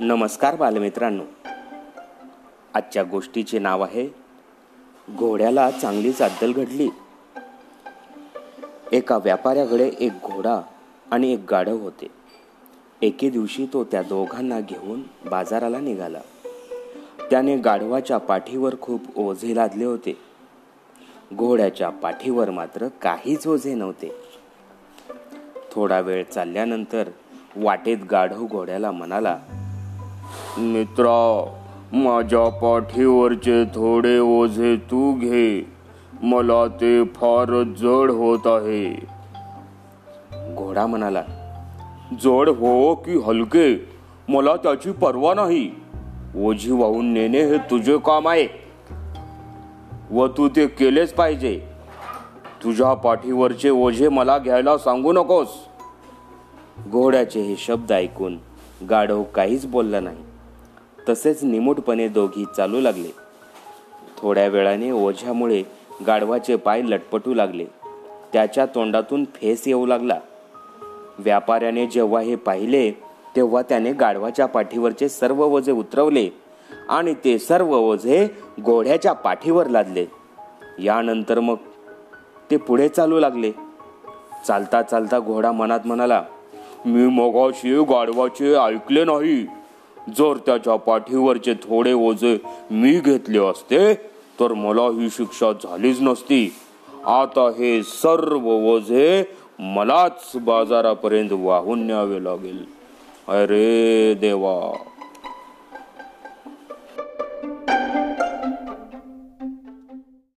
नमस्कार बालमित्रांनो. आजच्या गोष्टीचे नाव आहे घोड्याला चांगलीच अद्दल घडली. एका व्यापाऱ्याकडे एक घोडा आणि एक गाढव होते. एके दिवशी तो त्या दोघांना घेऊन बाजाराला निघाला. त्याने गाढवाच्या पाठीवर खूप ओझे लादले होते. घोड्याच्या पाठीवर मात्र काहीच ओझे नव्हते. थोडा वेळ चालल्यानंतर वाटेत गाढव घोड्याला म्हणाला मित्रा माझ्या पाठीवरचे थोडे ओझे तू घे. मला ते फार जड होत आहे. घोडा म्हणाला जड हो की हलके? मला त्याची पर्वा नाही. ओझी वाहून नेणे हे तुझे काम आहे. व तू ते केलेच पाहिजे. तुझ्या पाठीवरचे ओझे मला घ्यायला सांगू नकोस. घोड्याचे हे शब्द ऐकून गाढव काहीच बोलला नाही. तसेच निमूटपणे दोघी चालू लागले. थोड्या वेळाने ओझ्यामुळे गाढवाचे पाय लटपटू लागले. त्याच्या तोंडातून फेस येऊ लागला. व्यापाऱ्याने जेव्हा हे पाहिले तेव्हा त्याने गाढवाच्या पाठीवरचे सर्व ओझे उतरवले आणि ते सर्व ओझे घोड्याच्या पाठीवर लादले. यानंतर मग ते पुढे चालू लागले. चालता चालता घोडा मनात म्हणाला मी मगाशी गाढवाचे ऐकले नाही. जर त्याच्या पाठीवरचे थोडे ओझे मी घेतले असते तर मला ही शिक्षा झालीच नसती. आता हे सर्व ओझे मलाच बाजारापर्यंत वाहून न्यावे लागेल. अरे देवा!